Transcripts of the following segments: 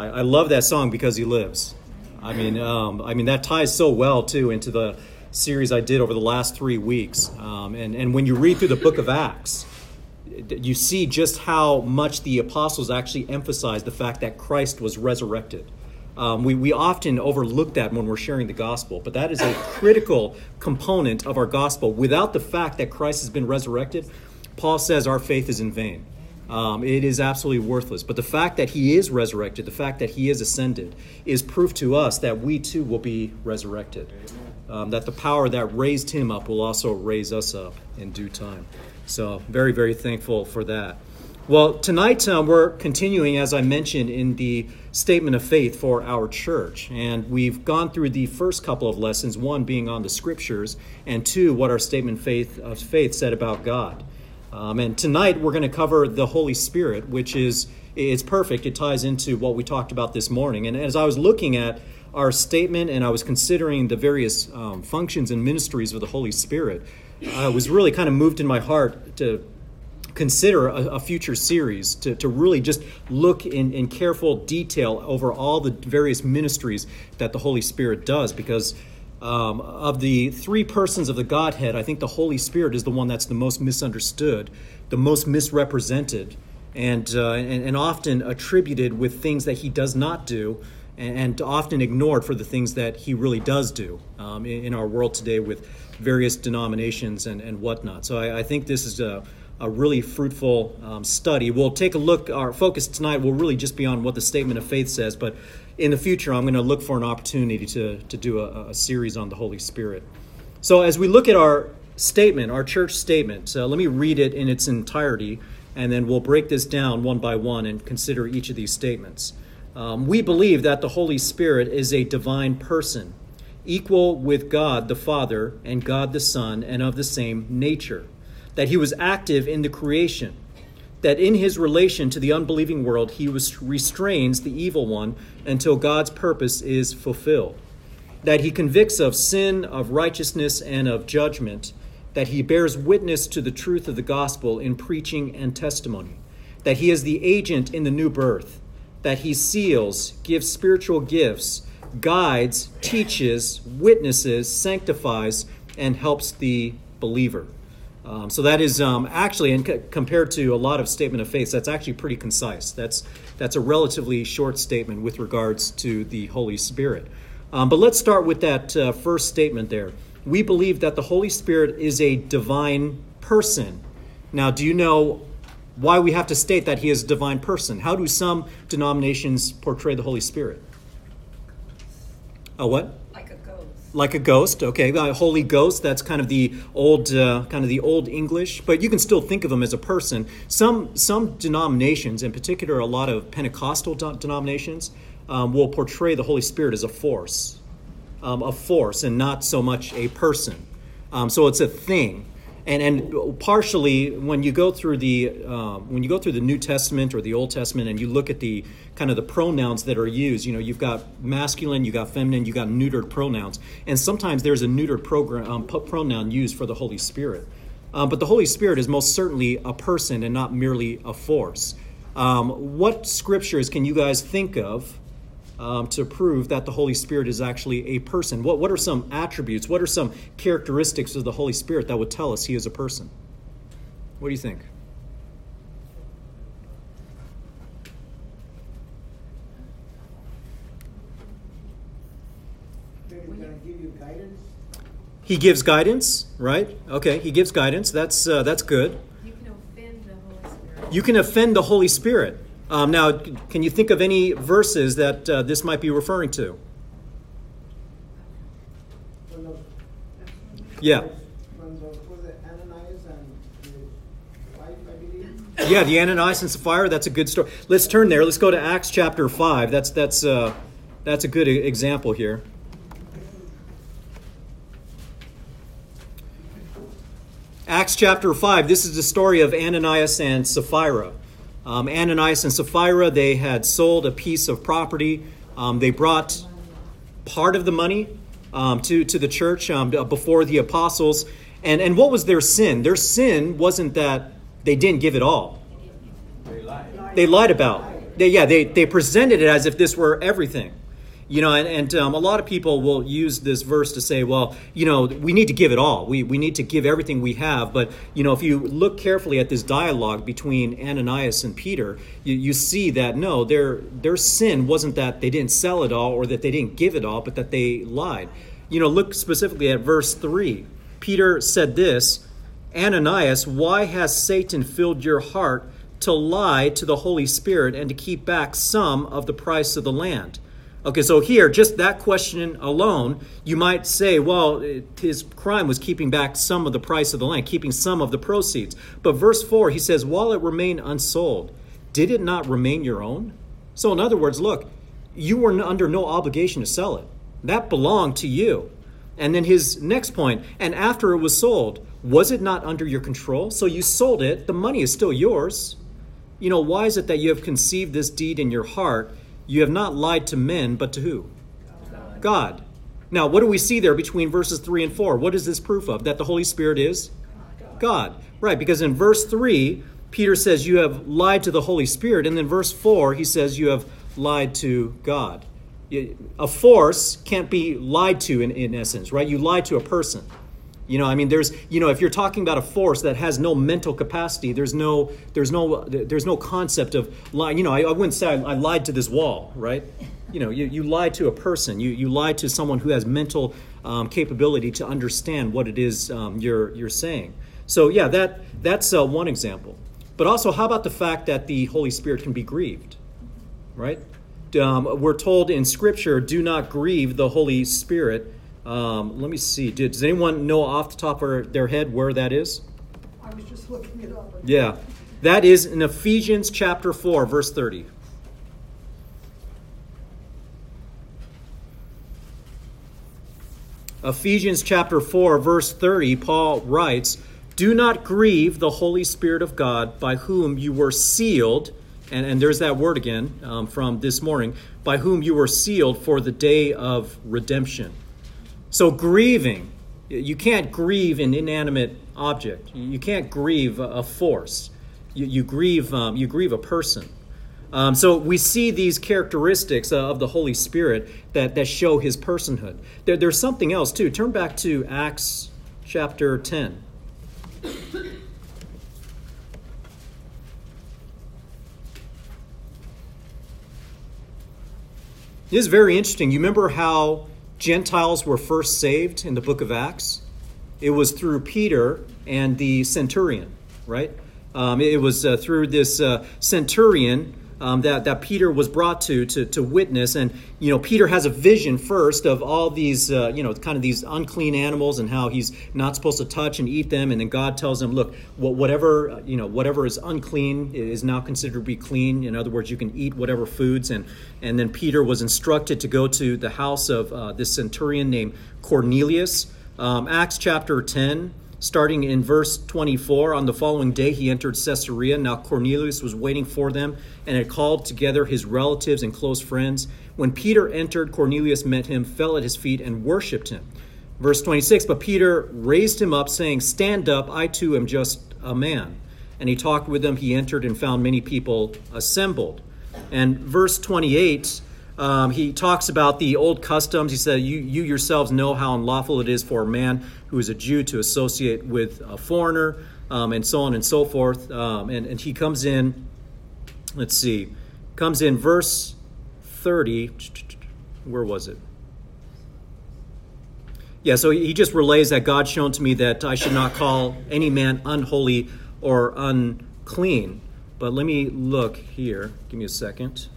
I, I love that song because he lives. I mean, um, I mean that ties so well too into the series I did over the last three weeks. Um, and and when you read through the Book of Acts, you see just how much the apostles actually emphasized the fact that Christ was resurrected. Um, we, we often overlook that when we're sharing the gospel, but that is a critical component of our gospel. Without the fact that Christ has been resurrected, Paul says our faith is in vain. Um, it is absolutely worthless. But the fact that he is resurrected, the fact that he is ascended, is proof to us that we too will be resurrected. Um, that the power that raised him up will also raise us up in due time. So, very, very thankful for that. Well, tonight um, we're continuing, as I mentioned, in the statement of faith for our church. And we've gone through the first couple of lessons, one being on the scriptures, and two, what our statement faith, of faith said about God. Um, and tonight we're going to cover the Holy Spirit, which is it's perfect. It ties into what we talked about this morning. And as I was looking at our statement and I was considering the various um, functions and ministries of the Holy Spirit, I was really kind of moved in my heart to consider a, a, future series to, to really just look in, in careful detail over all the various ministries that the Holy Spirit does because um, of the three persons of the Godhead, I think the Holy Spirit is the one that's the most misunderstood, the most misrepresented, and, uh, and, and, often attributed with things that he does not do, and, and often ignored for the things that he really does do um, in, in, our world today with various denominations and, and whatnot. So I, I think this is a a really fruitful um, study. We'll take a look, our focus tonight will really just be on what the statement of faith says, but in the future, I'm going to look for an opportunity to, to do a, a series on the Holy Spirit. So, as we look at our statement, our church statement, uh, let me read it in its entirety, and then we'll break this down one by one and consider each of these statements. Um, we believe that the Holy Spirit is a divine person, equal with God the Father and God the Son, and of the same nature that he was active in the creation, that in his relation to the unbelieving world, he restrains the evil one until God's purpose is fulfilled, that he convicts of sin, of righteousness, and of judgment, that he bears witness to the truth of the gospel in preaching and testimony, that he is the agent in the new birth, that he seals, gives spiritual gifts, guides, teaches, witnesses, sanctifies, and helps the believer. Um, so that is um, actually, and c- compared to a lot of statement of faith, that's actually pretty concise. That's that's a relatively short statement with regards to the Holy Spirit. Um, but let's start with that uh, first statement there. We believe that the Holy Spirit is a divine person. Now, do you know why we have to state that he is a divine person? How do some denominations portray the Holy Spirit? A what? Like a ghost okay? Holy ghost that's kind of the old uh, kind of the old english but you can still think of him as a person. Some some denominations in particular a lot of pentecostal denominations um, will portray the holy spirit as a force um, a force and not so much a person. Um, so it's a thing and and partially when you go through the uh, when you go through the New Testament or the Old Testament and you look at the kind of the pronouns that are used, you know, you've got masculine, you got feminine, you got neutered pronouns, and sometimes there's a neutered program, um, pronoun used for the Holy Spirit. Um, but the Holy Spirit is most certainly a person and not merely a force. Um, what scriptures can you guys think of um, to prove that the Holy Spirit is actually a person? What, what are some attributes? What are some characteristics of the Holy Spirit that would tell us he is a person? What do you think? He gives guidance, right? Okay, he gives guidance. That's uh, that's good. You can offend the Holy Spirit. You can offend the Holy Spirit. Um, now, can you think of any verses that uh, this might be referring to? Yeah. Yeah, the Ananias and Sapphira. That's a good story. Let's turn there. Let's go to Acts chapter five. That's that's uh, that's a good example here. Acts chapter 5, this is the story of Ananias and Sapphira. Um, Ananias and Sapphira, they had sold a piece of property. Um, they brought part of the money um, to, to the church um, before the apostles. And, and what was their sin? Their sin wasn't that they didn't give it all. They lied, they lied about. they, yeah, they, they presented it as if this were everything. You know, and, and um, a lot of people will use this verse to say, well, you know, we need to give it all. We, we need to give everything we have. But, you know, if you look carefully at this dialogue between Ananias and Peter, you, you see that no, their, their sin wasn't that they didn't sell it all or that they didn't give it all, but that they lied. You know, look specifically at verse 3. Peter said this Ananias, why has Satan filled your heart to lie to the Holy Spirit and to keep back some of the price of the land? Okay, so here, just that question alone, you might say, well, his crime was keeping back some of the price of the land, keeping some of the proceeds. But verse 4, he says, while it remained unsold, did it not remain your own? So, in other words, look, you were under no obligation to sell it. That belonged to you. And then his next point, and after it was sold, was it not under your control? So you sold it, the money is still yours. You know, why is it that you have conceived this deed in your heart? You have not lied to men, but to who? God. God. Now, what do we see there between verses 3 and 4? What is this proof of? That the Holy Spirit is God. Right, because in verse 3, Peter says you have lied to the Holy Spirit, and then verse 4, he says you have lied to God. A force can't be lied to in, in essence, right? You lie to a person. You know, I mean, there's, you know, if you're talking about a force that has no mental capacity, there's no, there's no, there's no concept of lying. You know, I, I wouldn't say I, I, lied to this wall, right? You know, you, you lie to a person. You, you lie to someone who has mental um, capability to understand what it is um, you're, you're saying. So yeah, that, that's uh, one example. But also, how about the fact that the Holy Spirit can be grieved, right? Um, we're told in Scripture, do not grieve the Holy Spirit um, let me see. Did, does anyone know off the top of their head where that is? I was just looking it up. Yeah. That is in Ephesians chapter 4, verse 30. Ephesians chapter 4, verse 30, Paul writes, Do not grieve the Holy Spirit of God, by whom you were sealed, and, and there's that word again um, from this morning, by whom you were sealed for the day of redemption. So, grieving, you can't grieve an inanimate object. You can't grieve a force. You, you grieve, um, you grieve a person. Um, so we see these characteristics of the Holy Spirit that, that show his personhood. There, there's something else too. Turn back to Acts chapter 10. It is very interesting. You remember how Gentiles were first saved in the book of Acts, it was through Peter and the centurion, right? Um, it was uh, through this uh, centurion um, that, that Peter was brought to, to to witness. And, you know, Peter has a vision first of all these, uh, you know, kind of these unclean animals and how he's not supposed to touch and eat them. And then God tells him, look, whatever, you know, whatever is unclean is now considered to be clean. In other words, you can eat whatever foods. And, and then Peter was instructed to go to the house of uh, this centurion named Cornelius. Um, Acts chapter 10 starting in verse 24 on the following day he entered caesarea. Now cornelius was waiting for them and had called together his relatives and close friends. When peter entered cornelius met him fell at his feet and worshipped him. Verse 26 but peter raised him up saying stand up i too am just a man. And he talked with them. He entered and found many people assembled. And verse 28 um, he talks about the old customs. He said, you, you yourselves know how unlawful it is for a man who is a Jew to associate with a foreigner, um, and so on and so forth. Um, and, and he comes in, let's see, comes in verse 30. Where was it? Yeah, so he just relays that God shown to me that I should not call any man unholy or unclean. But let me look here. Give me a second.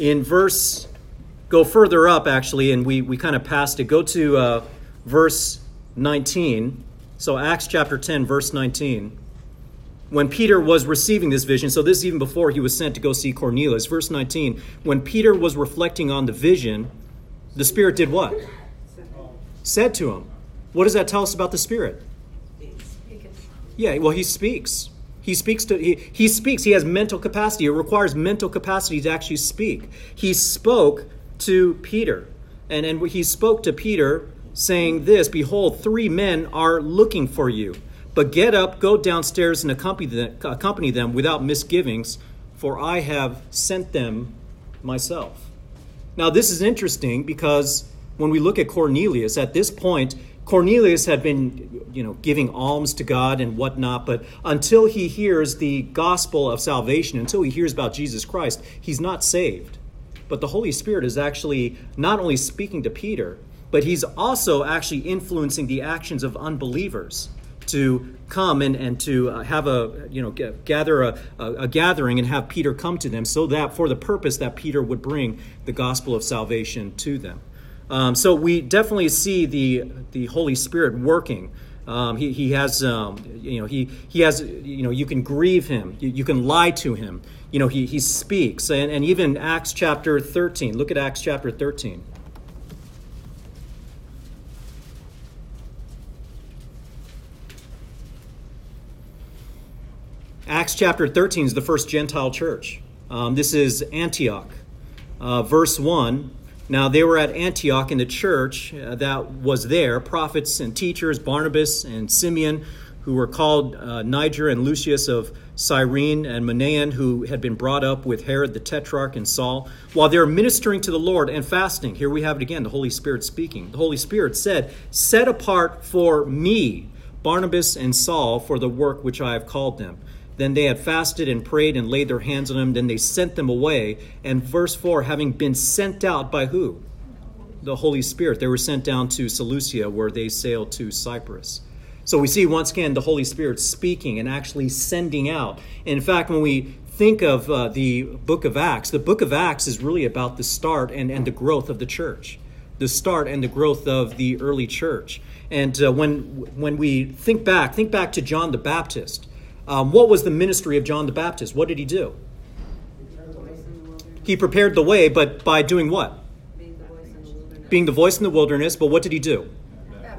In verse, go further up actually, and we, we kind of passed it. Go to uh, verse 19. So, Acts chapter 10, verse 19. When Peter was receiving this vision, so this is even before he was sent to go see Cornelius. Verse 19. When Peter was reflecting on the vision, the Spirit did what? Said to him. What does that tell us about the Spirit? Yeah, well, he speaks. He speaks to he, he speaks. He has mental capacity. It requires mental capacity to actually speak. He spoke to Peter. And, and he spoke to Peter saying this Behold, three men are looking for you. But get up, go downstairs, and accompany them, accompany them without misgivings, for I have sent them myself. Now, this is interesting because when we look at Cornelius, at this point, Cornelius had been, you know, giving alms to God and whatnot, but until he hears the gospel of salvation, until he hears about Jesus Christ, he's not saved. But the Holy Spirit is actually not only speaking to Peter, but he's also actually influencing the actions of unbelievers to come and, and to uh, have a you know gather a, a, gathering and have peter come to them so that for the purpose that peter would bring the gospel of salvation to them um, so we definitely see the the holy spirit working. Um, he, he has um, you know he, he has you know you can grieve him. You, you can lie to him. You know he, he speaks. And, and even acts chapter 13 look at acts chapter 13 Acts chapter 13 is the first Gentile church. Um, this is Antioch. Uh, verse 1 Now they were at Antioch in the church uh, that was there, prophets and teachers, Barnabas and Simeon, who were called uh, Niger and Lucius of Cyrene, and Manaen, who had been brought up with Herod the Tetrarch and Saul, while they were ministering to the Lord and fasting. Here we have it again, the Holy Spirit speaking. The Holy Spirit said, Set apart for me Barnabas and Saul for the work which I have called them. Then they had fasted and prayed and laid their hands on them. Then they sent them away. And verse 4 having been sent out by who? The Holy Spirit. They were sent down to Seleucia, where they sailed to Cyprus. So we see once again the Holy Spirit speaking and actually sending out. In fact, when we think of uh, the book of Acts, the book of Acts is really about the start and, and the growth of the church, the start and the growth of the early church. And uh, when, when we think back, think back to John the Baptist. Um, what was the ministry of John the Baptist? What did he do? He prepared the way, but by doing what? Being the voice in the wilderness. But what did he do?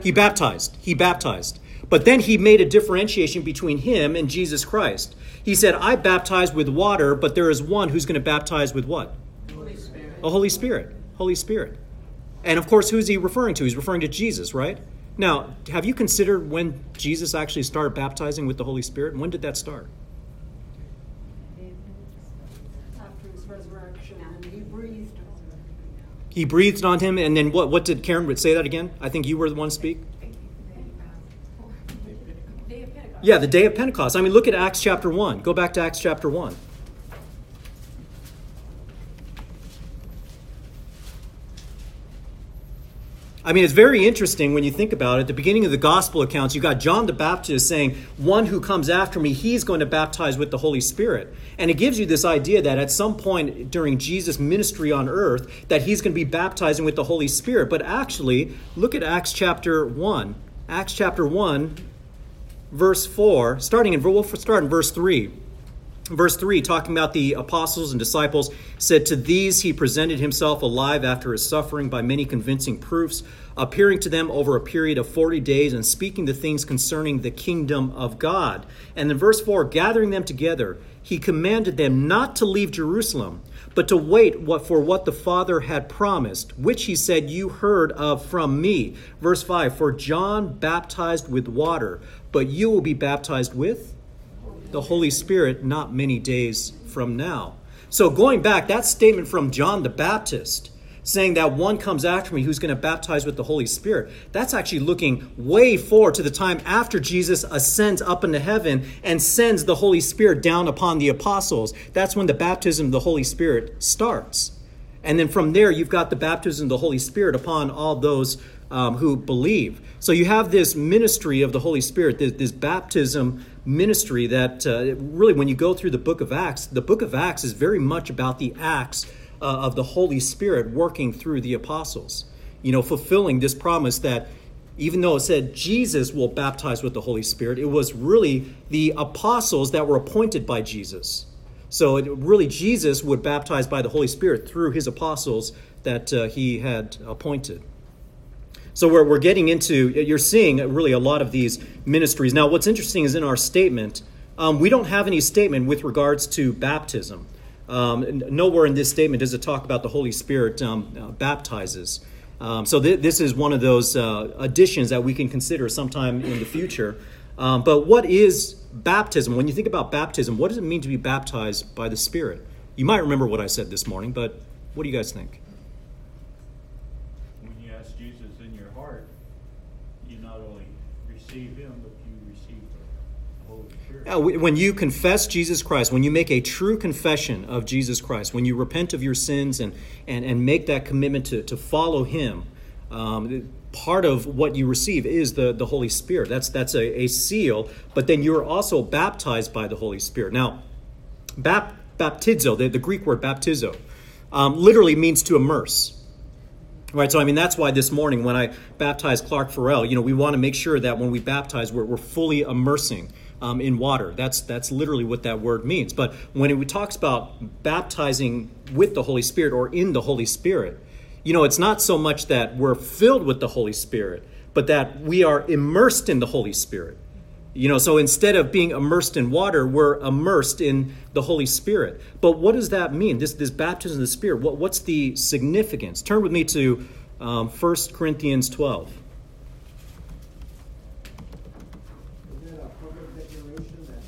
He baptized. He baptized. But then he made a differentiation between him and Jesus Christ. He said, I baptize with water, but there is one who's going to baptize with what? Holy Spirit. A Holy Spirit. Holy Spirit. And of course, who's he referring to? He's referring to Jesus, right? Now, have you considered when Jesus actually started baptizing with the Holy Spirit? When did that start? After his resurrection, and he breathed on He breathed on him, and then what? What did Karen would say that again? I think you were the one to speak. Day of Pentecost. Yeah, the day of Pentecost. I mean, look at Acts chapter one. Go back to Acts chapter one. I mean, it's very interesting when you think about it. At the beginning of the gospel accounts, you got John the Baptist saying, One who comes after me, he's going to baptize with the Holy Spirit. And it gives you this idea that at some point during Jesus' ministry on earth, that he's going to be baptizing with the Holy Spirit. But actually, look at Acts chapter 1. Acts chapter 1, verse 4, starting in, we'll start in verse 3 verse 3 talking about the apostles and disciples said to these he presented himself alive after his suffering by many convincing proofs appearing to them over a period of 40 days and speaking the things concerning the kingdom of god. And in verse 4 gathering them together he commanded them not to leave jerusalem but to wait for what the father had promised which he said you heard of from me. Verse 5 for john baptized with water but you will be baptized with the Holy Spirit not many days from now. So, going back, that statement from John the Baptist saying that one comes after me who's going to baptize with the Holy Spirit, that's actually looking way forward to the time after Jesus ascends up into heaven and sends the Holy Spirit down upon the apostles. That's when the baptism of the Holy Spirit starts. And then from there, you've got the baptism of the Holy Spirit upon all those um, who believe. So you have this ministry of the Holy Spirit, this, this baptism ministry that uh, really, when you go through the book of Acts, the book of Acts is very much about the acts uh, of the Holy Spirit working through the apostles. You know, fulfilling this promise that even though it said Jesus will baptize with the Holy Spirit, it was really the apostles that were appointed by Jesus. So it, really, Jesus would baptize by the Holy Spirit through his apostles that uh, he had appointed. So we're, we're getting into, you're seeing really a lot of these ministries. Now, what's interesting is in our statement, um, we don't have any statement with regards to baptism. Um, nowhere in this statement does it talk about the Holy Spirit um, uh, baptizes. Um, so th- this is one of those uh, additions that we can consider sometime in the future. Um, but what is baptism? When you think about baptism, what does it mean to be baptized by the Spirit? You might remember what I said this morning, but what do you guys think? When you ask Jesus in your heart, you not only receive him, but you receive the Holy Spirit. Yeah, w- when you confess Jesus Christ, when you make a true confession of Jesus Christ, when you repent of your sins and, and, and make that commitment to, to follow Him, um, part of what you receive is the, the Holy Spirit. That's, that's a, a seal, but then you're also baptized by the Holy Spirit. Now, bap, baptizo, the, the Greek word baptizo, um, literally means to immerse. Right, so I mean that's why this morning when I baptized Clark Farrell, you know, we want to make sure that when we baptize, we're, we're fully immersing um, in water. That's that's literally what that word means. But when it talks about baptizing with the Holy Spirit or in the Holy Spirit, you know, it's not so much that we're filled with the Holy Spirit, but that we are immersed in the Holy Spirit. You know, so instead of being immersed in water, we're immersed in the Holy Spirit. But what does that mean? This this baptism of the Spirit. What, what's the significance? Turn with me to um, 1 Corinthians 12. Isn't it a public declaration that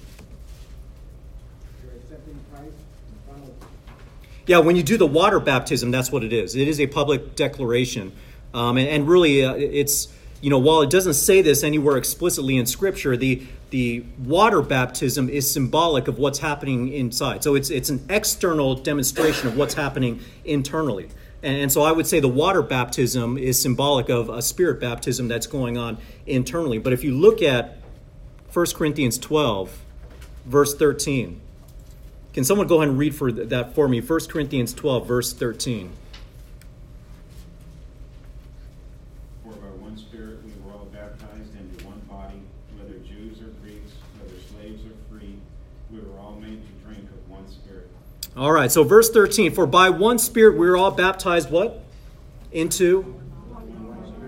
you're accepting Christ in front of Yeah, when you do the water baptism, that's what it is. It is a public declaration, um, and, and, really, uh, it's you know while it doesn't say this anywhere explicitly in Scripture, the the water baptism is symbolic of what's happening inside. So it's it's an external demonstration of what's happening internally. And, and so I would say the water baptism is symbolic of a spirit baptism that's going on internally. But if you look at 1 Corinthians 12, verse 13. Can someone go ahead and read for that for me? 1 Corinthians 12, verse 13. For by one Spirit we were all baptized into one body, whether Jews or Greeks, whether slaves or free, we were all made to drink of one Spirit. All right, so verse 13. For by one Spirit we are all baptized what? Into?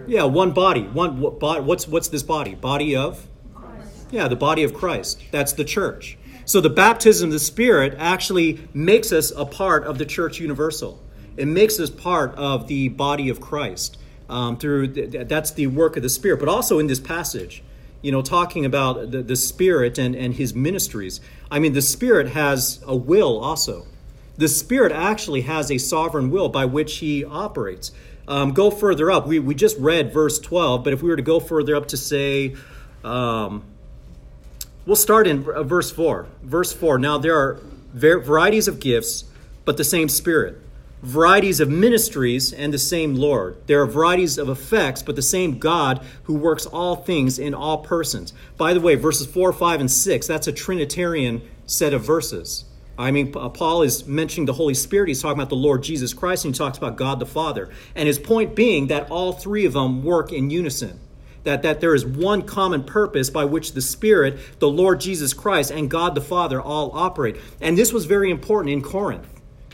Yeah, one body. One what, bod- what's what's this body? Body of? Yeah, the body of Christ. That's the church. So the baptism of the Spirit actually makes us a part of the church universal. It makes us part of the body of Christ. Um, through th- that's the work of the Spirit. But also in this passage, you know, talking about the, the Spirit and, and his ministries. I mean, the Spirit has a will also. The Spirit actually has a sovereign will by which he operates. Um, go further up. We, we just read verse 12, but if we were to go further up to say, um, We'll start in uh, verse 4. Verse 4 Now there are var- varieties of gifts, but the same Spirit. Varieties of ministries and the same Lord. There are varieties of effects, but the same God who works all things in all persons. By the way, verses 4, 5, and 6, that's a Trinitarian set of verses. I mean, Paul is mentioning the Holy Spirit. He's talking about the Lord Jesus Christ, and he talks about God the Father. And his point being that all three of them work in unison that, that there is one common purpose by which the Spirit, the Lord Jesus Christ, and God the Father all operate. And this was very important in Corinth.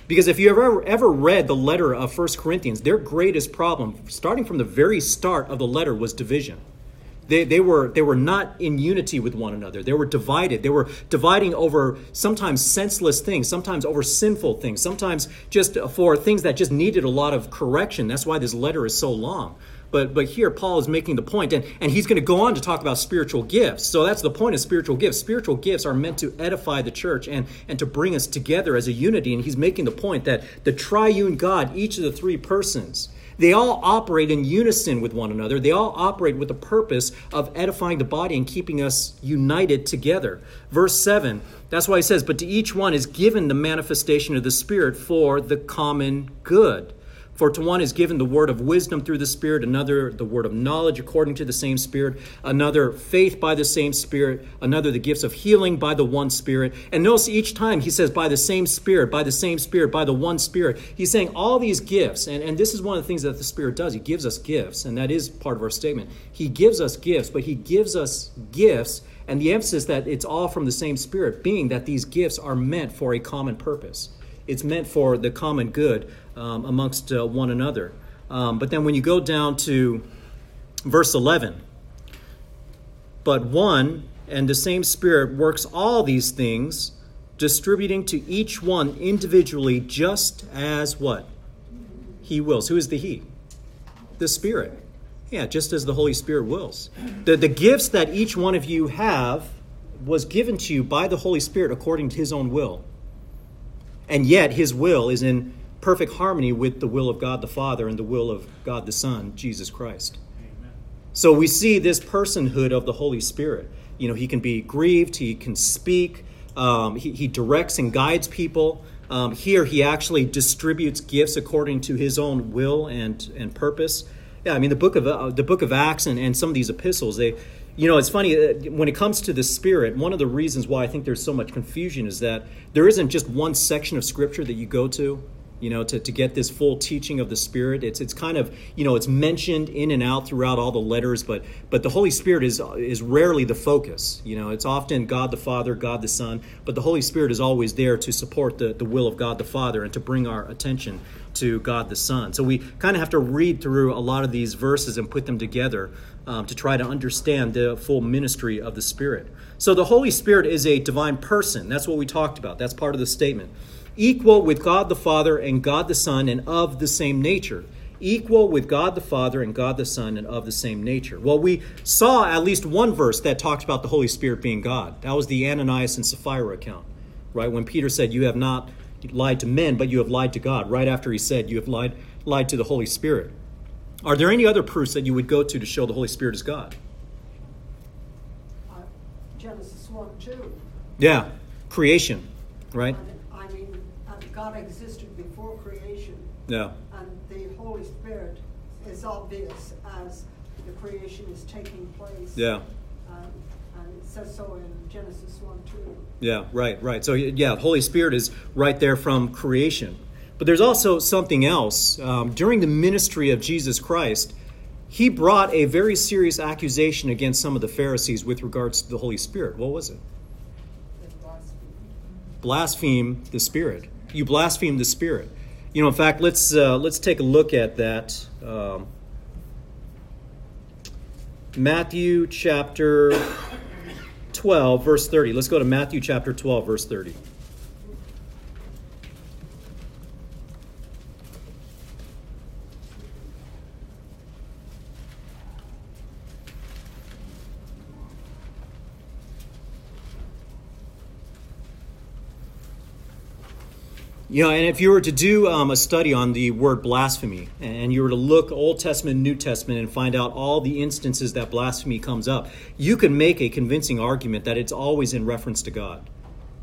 Because if you ever, ever read the letter of First Corinthians, their greatest problem, starting from the very start of the letter, was division. They, they, were, they were not in unity with one another. They were divided. They were dividing over sometimes senseless things, sometimes over sinful things, sometimes just for things that just needed a lot of correction. That's why this letter is so long. But, but here, Paul is making the point, and, and he's going to go on to talk about spiritual gifts. So that's the point of spiritual gifts. Spiritual gifts are meant to edify the church and, and to bring us together as a unity. And he's making the point that the triune God, each of the three persons, they all operate in unison with one another. They all operate with the purpose of edifying the body and keeping us united together. Verse 7, that's why he says, But to each one is given the manifestation of the Spirit for the common good. For to one is given the word of wisdom through the Spirit, another the word of knowledge according to the same Spirit, another faith by the same Spirit, another the gifts of healing by the one Spirit. And notice each time he says by the same Spirit, by the same Spirit, by the one Spirit. He's saying all these gifts, and, and this is one of the things that the Spirit does. He gives us gifts, and that is part of our statement. He gives us gifts, but he gives us gifts, and the emphasis that it's all from the same Spirit, being that these gifts are meant for a common purpose. It's meant for the common good um, amongst uh, one another. Um, but then when you go down to verse 11, but one and the same Spirit works all these things, distributing to each one individually just as what? He wills. Who is the He? The Spirit. Yeah, just as the Holy Spirit wills. The, the gifts that each one of you have was given to you by the Holy Spirit according to his own will. And yet, his will is in perfect harmony with the will of God the Father and the will of God the Son, Jesus Christ. Amen. So we see this personhood of the Holy Spirit. You know, he can be grieved, he can speak, um, he, he directs and guides people. Um, here, he actually distributes gifts according to his own will and, and purpose. Yeah, I mean, the book of, uh, the book of Acts and, and some of these epistles, they, you know, it's funny, uh, when it comes to the Spirit, one of the reasons why I think there's so much confusion is that there isn't just one section of Scripture that you go to you know, to, to get this full teaching of the Spirit. It's it's kind of you know it's mentioned in and out throughout all the letters, but but the Holy Spirit is is rarely the focus. You know, it's often God the Father, God the Son, but the Holy Spirit is always there to support the, the will of God the Father and to bring our attention to God the Son. So we kind of have to read through a lot of these verses and put them together um, to try to understand the full ministry of the Spirit. So the Holy Spirit is a divine person. That's what we talked about. That's part of the statement equal with God the Father and God the Son, and of the same nature. Equal with God the Father and God the Son, and of the same nature. Well, we saw at least one verse that talked about the Holy Spirit being God. That was the Ananias and Sapphira account, right? When Peter said, You have not lied to men, but you have lied to God, right after he said, You have lied, lied to the Holy Spirit. Are there any other proofs that you would go to to show the Holy Spirit is God? Uh, Genesis 1 2. Yeah, creation, right? And, I mean, uh, God existed before creation, Yeah. and the Holy Spirit is obvious as the creation is taking place. Yeah. Um, and it says so in Genesis 1 2. Yeah, right, right. So, yeah, the Holy Spirit is right there from creation. But there's also something else. Um, during the ministry of Jesus Christ, he brought a very serious accusation against some of the Pharisees with regards to the Holy Spirit. What was it? Blaspheme the Spirit. You blaspheme the Spirit. You know, in fact, let's uh, let's take a look at that. Um, Matthew chapter 12, verse 30. Let's go to Matthew chapter 12, verse 30. You know, and if you were to do um, a study on the word blasphemy, and you were to look Old Testament, New Testament, and find out all the instances that blasphemy comes up, you can make a convincing argument that it's always in reference to God.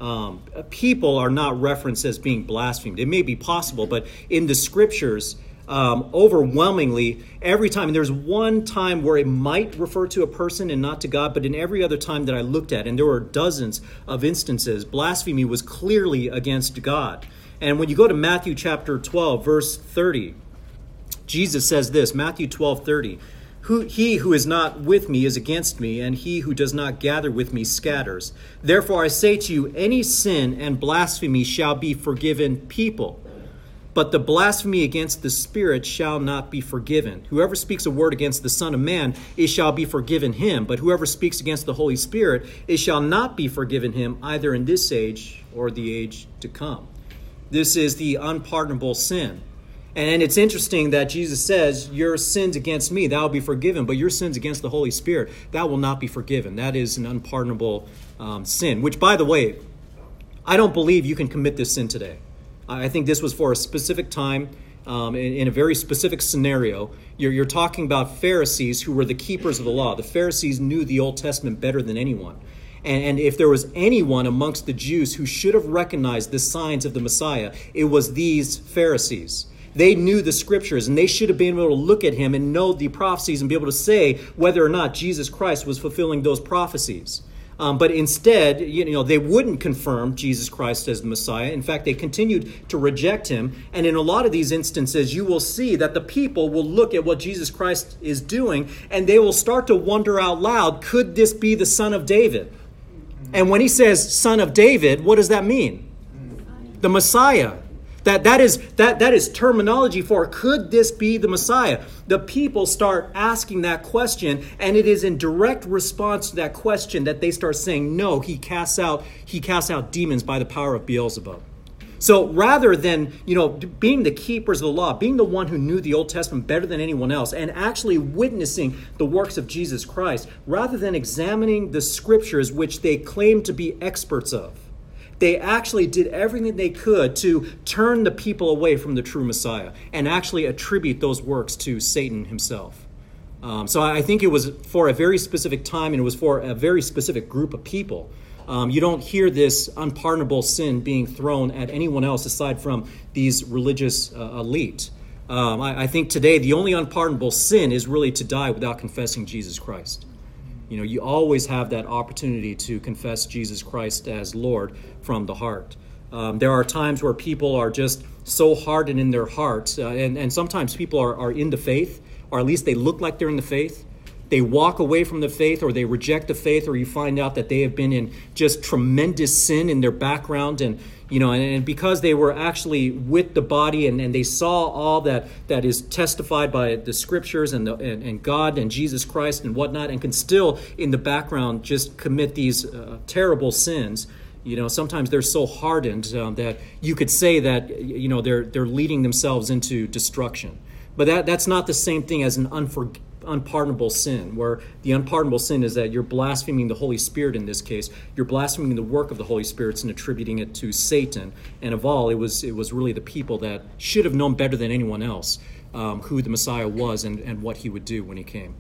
Um, people are not referenced as being blasphemed. It may be possible, but in the scriptures, um, overwhelmingly, every time, and there's one time where it might refer to a person and not to God, but in every other time that I looked at, and there were dozens of instances, blasphemy was clearly against God. And when you go to Matthew chapter 12, verse 30, Jesus says this Matthew 12, 30. Who, he who is not with me is against me, and he who does not gather with me scatters. Therefore I say to you, any sin and blasphemy shall be forgiven people, but the blasphemy against the Spirit shall not be forgiven. Whoever speaks a word against the Son of Man, it shall be forgiven him. But whoever speaks against the Holy Spirit, it shall not be forgiven him, either in this age or the age to come. This is the unpardonable sin. And it's interesting that Jesus says, Your sins against me, that will be forgiven, but your sins against the Holy Spirit, that will not be forgiven. That is an unpardonable um, sin, which, by the way, I don't believe you can commit this sin today. I think this was for a specific time, um, in, in, a very specific scenario. You're, you're talking about Pharisees who were the keepers of the law. The Pharisees knew the Old Testament better than anyone. And, and if there was anyone amongst the Jews who should have recognized the signs of the Messiah, it was these Pharisees. They knew the scriptures and they should have been able to look at him and know the prophecies and be able to say whether or not Jesus Christ was fulfilling those prophecies. Um, but instead, you know, they wouldn't confirm Jesus Christ as the Messiah. In fact, they continued to reject him. And in a lot of these instances, you will see that the people will look at what Jesus Christ is doing and they will start to wonder out loud could this be the Son of David? And when he says son of David, what does that mean? The Messiah. That, that, is, that, that is terminology for could this be the Messiah? The people start asking that question, and it is in direct response to that question that they start saying, No, he casts out, he casts out demons by the power of Beelzebub. So rather than, you know, being the keepers of the law, being the one who knew the Old Testament better than anyone else, and actually witnessing the works of Jesus Christ, rather than examining the scriptures which they claimed to be experts of, they actually did everything they could to turn the people away from the true Messiah and actually attribute those works to Satan himself. Um, so I think it was for a very specific time and it was for a very specific group of people. Um, you don't hear this unpardonable sin being thrown at anyone else aside from these religious uh, elite. Um, I, I think today the only unpardonable sin is really to die without confessing Jesus Christ. You know, you always have that opportunity to confess Jesus Christ as Lord from the heart. Um, there are times where people are just so hardened in their hearts, uh, and, and sometimes people are, are in the faith, or at least they look like they're in the faith, they walk away from the faith or they reject the faith or you find out that they have been in just tremendous sin in their background and you know and, and because they were actually with the body and, and they saw all that that is testified by the scriptures and, the, and, and god and jesus christ and whatnot and can still in the background just commit these uh, terrible sins you know sometimes they're so hardened um, that you could say that you know they're they're leading themselves into destruction. But that that's not the same thing as an unfor- unpardonable sin, where the unpardonable sin is that you're blaspheming the Holy Spirit in this case. You're blaspheming the work of the Holy Spirit and attributing it to Satan. And of all, it was it was really the people that should have known better than anyone else um, who the Messiah was and, and what he would do when he came.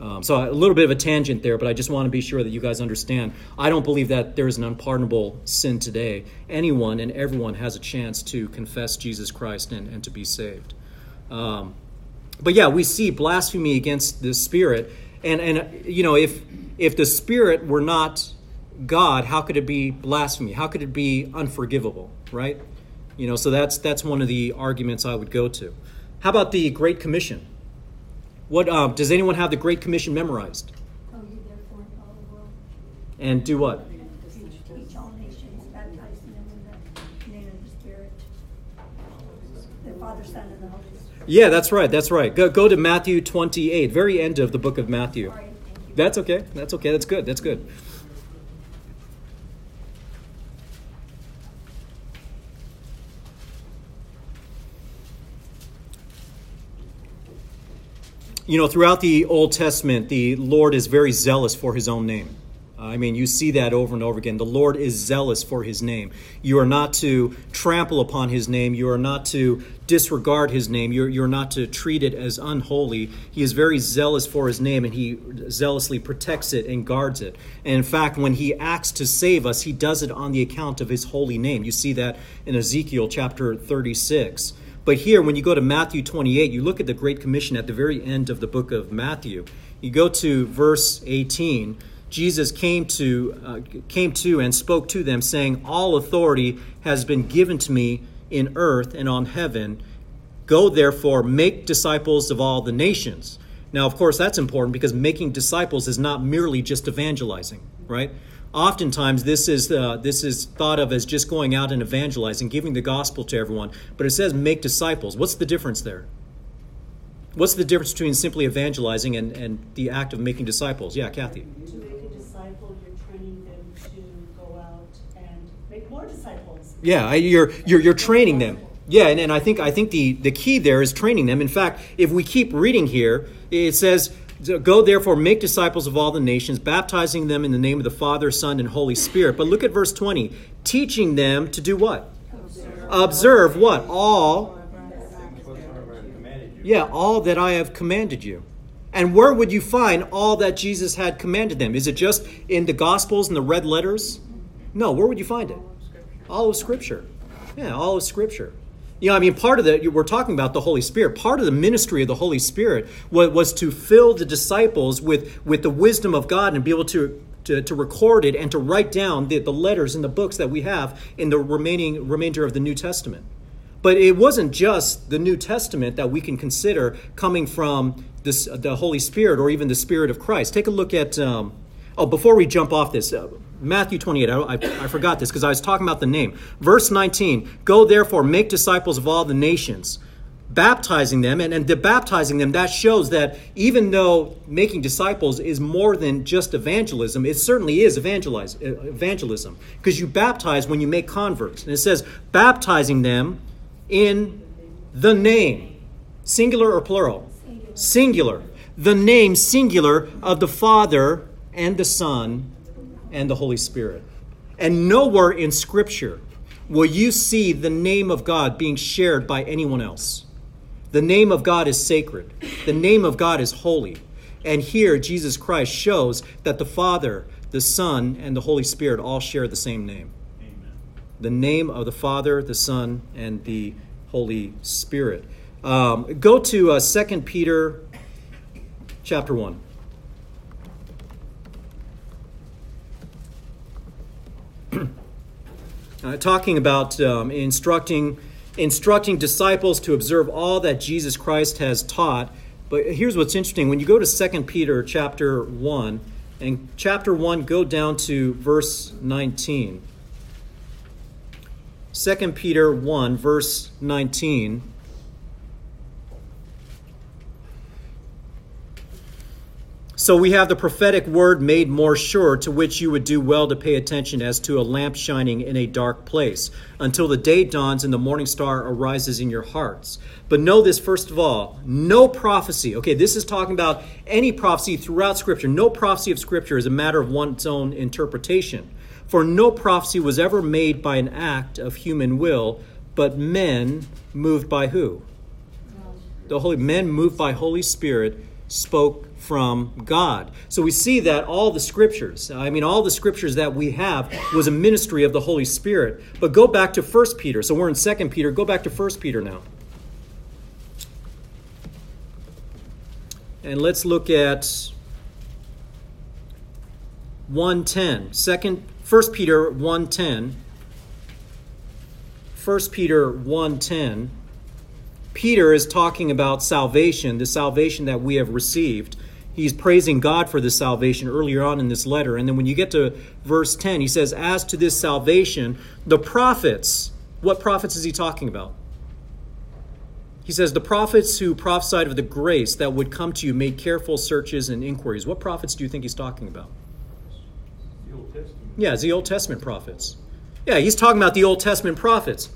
Um, so a little bit of a tangent there, but I just want to be sure that you guys understand. I don't believe that there is an unpardonable sin today. Anyone and everyone has a chance to confess Jesus Christ and, and to be saved. Um, but yeah, we see blasphemy against the Spirit, and and you know if if the Spirit were not God, how could it be blasphemy? How could it be unforgivable? Right? You know, so that's that's one of the arguments I would go to. How about the Great Commission? What um, does anyone have the Great Commission memorized? Go ye therefore into the world, And do what? teach, teach all nations, baptizing them in the name of the Spirit, the Father, Son, and the Holy Spirit. Yeah, that's right. That's right. Go, go to Matthew 28, very end of the book of Matthew. Sorry. That's okay. That's okay. That's good. That's good. You know, throughout the Old Testament, the Lord is very zealous for his own name. Uh, I mean, you see that over and over again. The Lord is zealous for his name. You are not to trample upon his name. You are not to disregard his name. You're, you're not to treat it as unholy. He is very zealous for his name and he zealously protects it and guards it. And in fact, when he acts to save us, he does it on the account of his holy name. You see that in Ezekiel chapter 36. But here, when you go to Matthew 28, you look at the Great Commission at the very end of the book of Matthew. You go to verse 18. Jesus came to, uh, came to and spoke to them, saying, All authority has been given to me in earth and on heaven. Go therefore, make disciples of all the nations. Now, of course, that's important because making disciples is not merely just evangelizing, right? Oftentimes, this is uh, this is thought of as just going out and evangelizing, giving the gospel to everyone. But it says make disciples. What's the difference there? What's the difference between simply evangelizing and, and the act of making disciples? Yeah, Kathy. To make a disciple, you're training them to go out and make more disciples. Yeah, you're you're you're training them. Yeah, and, and I think I think the the key there is training them. In fact, if we keep reading here, it says, "Go therefore, make disciples of all the nations, baptizing them in the name of the Father, Son, and Holy Spirit." But look at verse twenty, teaching them to do what? Observe what all. Yeah, all that I have commanded you. And where would you find all that Jesus had commanded them? Is it just in the Gospels and the red letters? No, where would you find it? All of Scripture. Yeah, all of Scripture. You know, I mean, part of the, we're talking about the Holy Spirit. Part of the ministry of the Holy Spirit was, was to fill the disciples with, with the wisdom of God and be able to, to, to record it and to write down the, the letters and the books that we have in the remaining remainder of the New Testament. But it wasn't just the New Testament that we can consider coming from this, the Holy Spirit or even the Spirit of Christ. Take a look at, um, oh, before we jump off this, uh, Matthew 28, I, I, I forgot this because I was talking about the name. Verse 19 Go therefore, make disciples of all the nations, baptizing them, and, and the baptizing them, that shows that even though making disciples is more than just evangelism, it certainly is evangelize, uh, evangelism. Because you baptize when you make converts. And it says, baptizing them in the name, singular or plural? Singular. Singular. The name, singular, of the Father and the Son and the Holy Spirit. And nowhere in Scripture will you see the name of God being shared by anyone else. The name of God is sacred, the name of God is holy. And here, Jesus Christ shows that the Father, the Son, and the Holy Spirit all share the same name Amen. the name of the Father, the Son, and the Holy Spirit. Um, go to uh, 2 Peter chapter 1. Uh, talking about um, instructing instructing disciples to observe all that Jesus Christ has taught. But here's what's interesting: when you go to Second Peter chapter one, and chapter one, go down to verse 19. 2 Peter 1, verse 19. So we have the prophetic word made more sure, to which you would do well to pay attention as to a lamp shining in a dark place, until the day dawns and the morning star arises in your hearts. But know this first of all no prophecy, okay, this is talking about any prophecy throughout Scripture. No prophecy of Scripture is a matter of one's own interpretation. For no prophecy was ever made by an act of human will, but men moved by who? The Holy men moved by Holy Spirit spoke from God. So we see that all the scriptures, I mean all the scriptures that we have was a ministry of the Holy Spirit. But go back to 1 Peter. So we're in 2 Peter. Go back to 1 Peter now. And let's look at 110. Second 1 Peter 110. 1 Peter 110. Peter is talking about salvation, the salvation that we have received. He's praising God for this salvation earlier on in this letter. And then when you get to verse 10, he says, As to this salvation, the prophets, what prophets is he talking about? He says, The prophets who prophesied of the grace that would come to you made careful searches and inquiries. What prophets do you think he's talking about? The Old Testament. Yeah, it's the Old Testament prophets. Yeah, he's talking about the Old Testament prophets.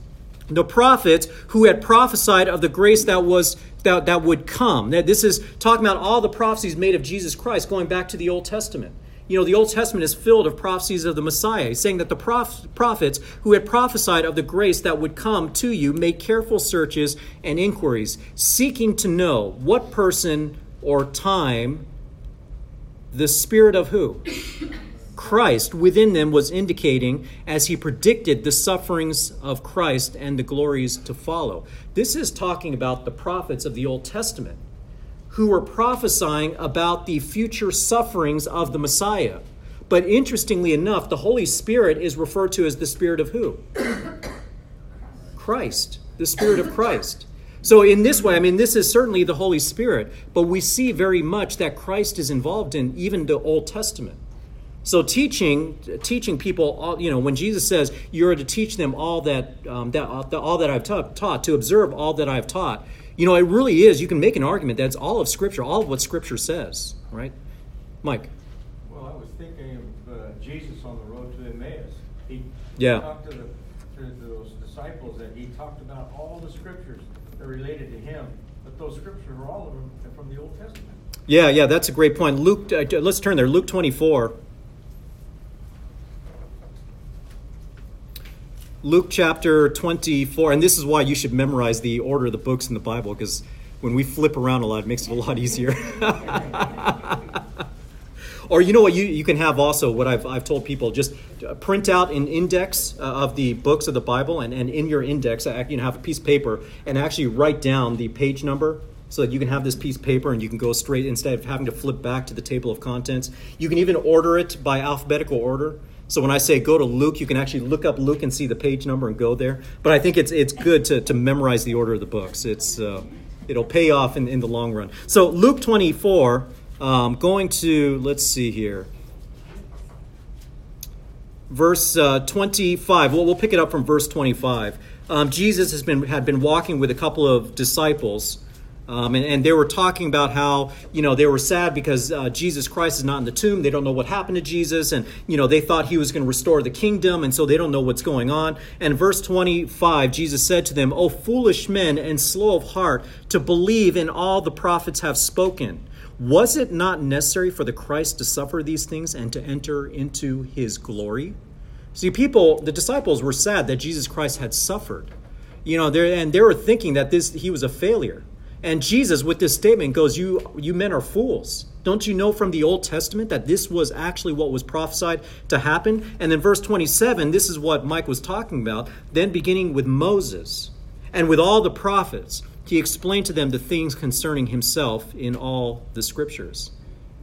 The prophets who had prophesied of the grace that was that, that would come. This is talking about all the prophecies made of Jesus Christ going back to the Old Testament. You know, the Old Testament is filled of prophecies of the Messiah. Saying that the prof- prophets who had prophesied of the grace that would come to you made careful searches and inquiries, seeking to know what person or time the Spirit of who? Christ within them was indicating as he predicted the sufferings of Christ and the glories to follow. This is talking about the prophets of the Old Testament who were prophesying about the future sufferings of the Messiah. But interestingly enough, the Holy Spirit is referred to as the Spirit of who? Christ, the Spirit of Christ. So, in this way, I mean, this is certainly the Holy Spirit, but we see very much that Christ is involved in even the Old Testament. So teaching, teaching people, all, you know, when Jesus says you are to teach them all that, um, that all that I've taught, taught, to observe all that I've taught, you know, it really is. You can make an argument that's all of Scripture, all of what Scripture says, right? Mike. Well, I was thinking of uh, Jesus on the road to Emmaus. He Yeah. talked to, the, to those disciples that he talked about all the scriptures that related to him, but those scriptures were all of them from the Old Testament. Yeah, yeah, that's a great point. Luke, uh, let's turn there. Luke twenty-four. Luke chapter 24, and this is why you should memorize the order of the books in the Bible, because when we flip around a lot, it makes it a lot easier. or you know what you, you can have also, what I've, I've told people, just print out an index uh, of the books of the Bible, and, and in your index, uh, you know, have a piece of paper and actually write down the page number so that you can have this piece of paper and you can go straight instead of having to flip back to the table of contents. You can even order it by alphabetical order. So when I say go to Luke, you can actually look up Luke and see the page number and go there. But I think it's it's good to, to memorize the order of the books. It's uh, it'll pay off in, in the long run. So Luke 24, um, going to let's see here. verse uh, 25. Well, we'll pick it up from verse 25. Um, Jesus has been had been walking with a couple of disciples, um, and, and they were talking about how you know they were sad because uh, Jesus Christ is not in the tomb. They don't know what happened to Jesus, and you know they thought he was going to restore the kingdom, and so they don't know what's going on. And verse 25, Jesus said to them, "O foolish men and slow of heart to believe in all the prophets have spoken." Was it not necessary for the Christ to suffer these things and to enter into his glory? See, people, the disciples were sad that Jesus Christ had suffered. You know, and they were thinking that this he was a failure. And Jesus, with this statement, goes, You you men are fools. Don't you know from the Old Testament that this was actually what was prophesied to happen? And then verse 27, this is what Mike was talking about. Then beginning with Moses and with all the prophets he explained to them the things concerning himself in all the scriptures.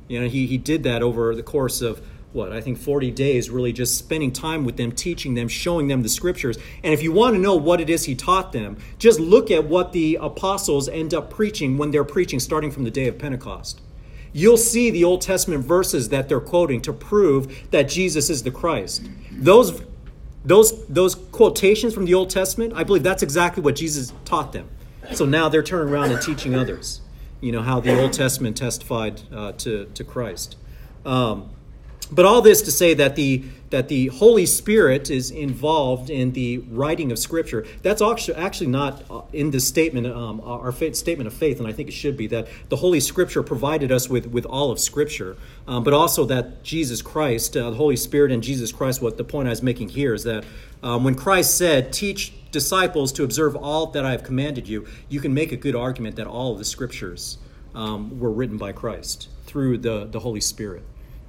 You know, he, he did that over the course of what I think 40 days, really just spending time with them, teaching them, showing them the scriptures. And if you want to know what it is he taught them, just look at what the apostles end up preaching when they're preaching, starting from the day of Pentecost. You'll see the Old Testament verses that they're quoting to prove that Jesus is the Christ. Those, those, those quotations from the Old Testament, I believe that's exactly what Jesus taught them. So now they're turning around and teaching others, you know, how the Old Testament testified uh, to, to Christ. Um, but all this to say that the that the Holy Spirit is involved in the writing of Scripture. That's actually not uh, in this statement, um, our faith, statement of faith, and I think it should be that the Holy Scripture provided us with with all of Scripture, um, but also that Jesus Christ, uh, the Holy Spirit, and Jesus Christ. What the point I was making here is that um, when Christ said, "Teach disciples to observe all that I have commanded you," you can make a good argument that all of the Scriptures um, were written by Christ through the the Holy Spirit.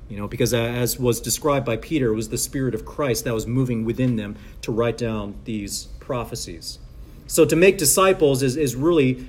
You know, because as was described by Peter, it was the Spirit of Christ that was moving within them to write down these prophecies. So to make disciples is, is really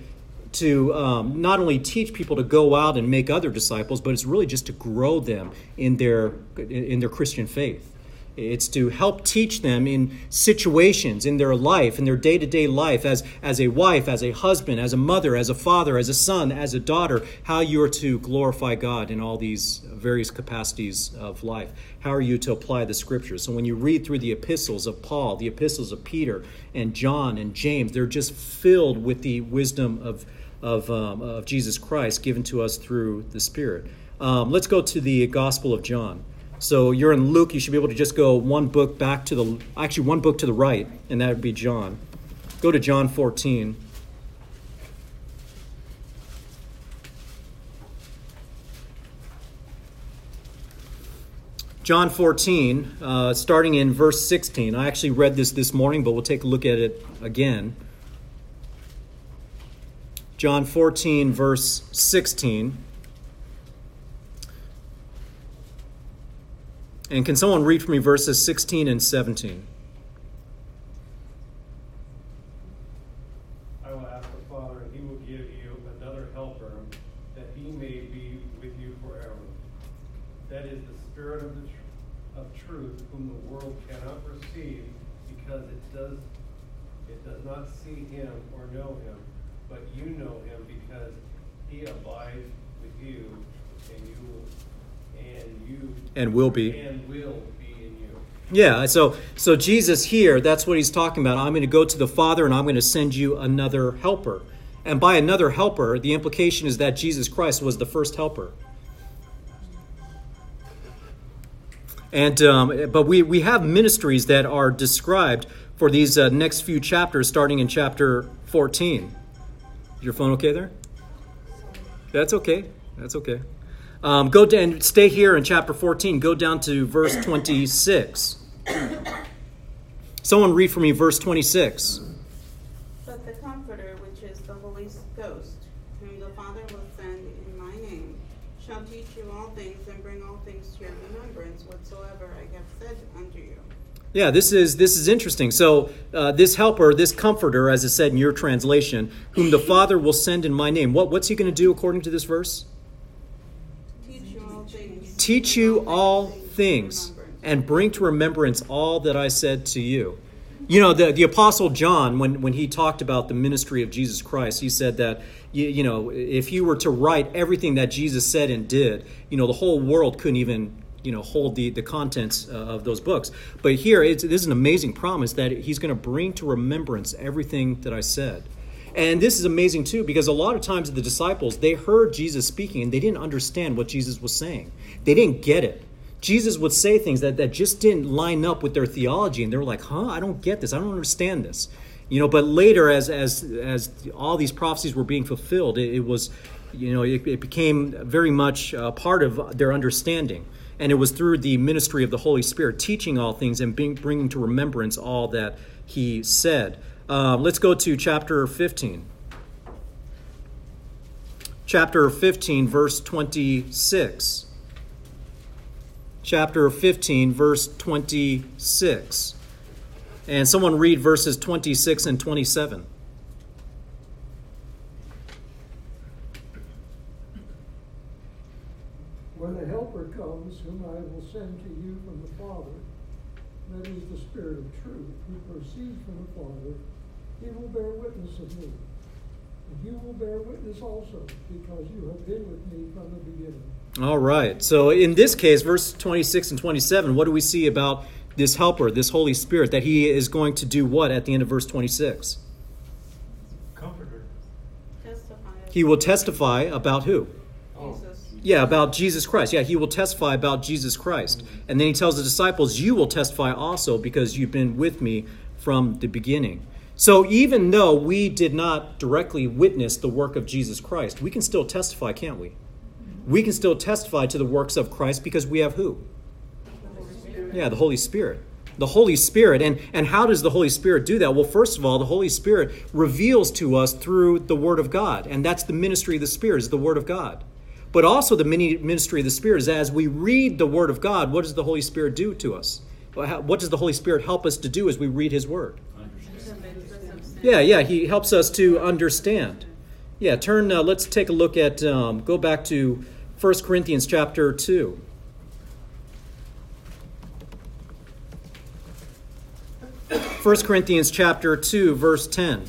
to um, not only teach people to go out and make other disciples, but it's really just to grow them in their in their Christian faith. It's to help teach them in situations in their life, in their day to day life, as, as a wife, as a husband, as a mother, as a father, as a son, as a daughter, how you are to glorify God in all these various capacities of life. How are you to apply the scriptures? So when you read through the epistles of Paul, the epistles of Peter and John and James, they're just filled with the wisdom of, of, um, of Jesus Christ given to us through the Spirit. Um, let's go to the Gospel of John. So you're in Luke, you should be able to just go one book back to the, actually, one book to the right, and that would be John. Go to John 14. John 14, uh, starting in verse 16. I actually read this this morning, but we'll take a look at it again. John 14, verse 16. And can someone read for me verses 16 and 17? I will ask the Father, and he will give you another helper, that he may be with you forever. That is the Spirit of, truth, whom the world cannot receive, because it does, it does not see him or know him, but you know him, because he abides with you, and you will and you and will be and will be in you. Yeah, so so Jesus here, that's what he's talking about. I'm going to go to the Father and I'm going to send you another helper. And by another helper, the implication is that Jesus Christ was the first helper. And um, but we we have ministries that are described for these uh, next few chapters, starting in chapter 14. Is your phone okay there? That's okay. That's okay. Um, go and stay here in chapter 14. Go down to verse 26. Someone read for me verse 26. But the Comforter, which is the Holy Ghost, whom the Father will send in my name, shall teach you all things and bring all things to your remembrance whatsoever I have said unto you. Yeah, this is this is interesting. So uh, this helper, this comforter, as it said in your translation, whom the Father will send in my name. What what's he going to do according to this verse? Teach you all things and bring to remembrance all that I said to you. You know, the, the Apostle John, when, when he talked about the ministry of Jesus Christ, he said that, you, you know, if you were to write everything that Jesus said and did, you know, the whole world couldn't even you know hold the the contents uh, of those books. But here, it's, this is an amazing promise that He's going to bring to remembrance everything that I said. And this is amazing too because a lot of times the disciples they heard Jesus speaking and they didn't understand what Jesus was saying. They didn't get it. Jesus would say things that, that just didn't line up with their theology, and they were like, "Huh? I don't get this. I don't understand this." You know. But later, as as as all these prophecies were being fulfilled, it, it was, you know, it, it became very much uh, part of their understanding, and it was through the ministry of the Holy Spirit, teaching all things and being, bringing to remembrance all that He said. Uh, let's go to chapter fifteen. Chapter fifteen, verse twenty-six chapter 15, verse 26. And someone read verses 26 and 27. When the Helper comes, whom I will send to you from the Father, that is the Spirit of truth, who proceeds from the Father, he will bear witness of me. And you will bear witness also, because you have been with me from the beginning. All right. So in this case, verse 26 and 27, what do we see about this helper, this Holy Spirit, that he is going to do what at the end of verse 26? Comforter. Testify. He will testify about who? Jesus. Yeah, about Jesus Christ. Yeah, he will testify about Jesus Christ. And then he tells the disciples, You will testify also because you've been with me from the beginning. So even though we did not directly witness the work of Jesus Christ, we can still testify, can't we? We can still testify to the works of Christ because we have who? Yeah, the Holy Spirit. The Holy Spirit. And, and how does the Holy Spirit do that? Well, first of all, the Holy Spirit reveals to us through the Word of God. And that's the ministry of the Spirit, is the Word of God. But also the ministry of the Spirit is as we read the Word of God, what does the Holy Spirit do to us? What does the Holy Spirit help us to do as we read His Word? Yeah, yeah, He helps us to understand. Yeah, turn, uh, let's take a look at, um, go back to 1 Corinthians chapter 2. First Corinthians chapter 2 verse 10.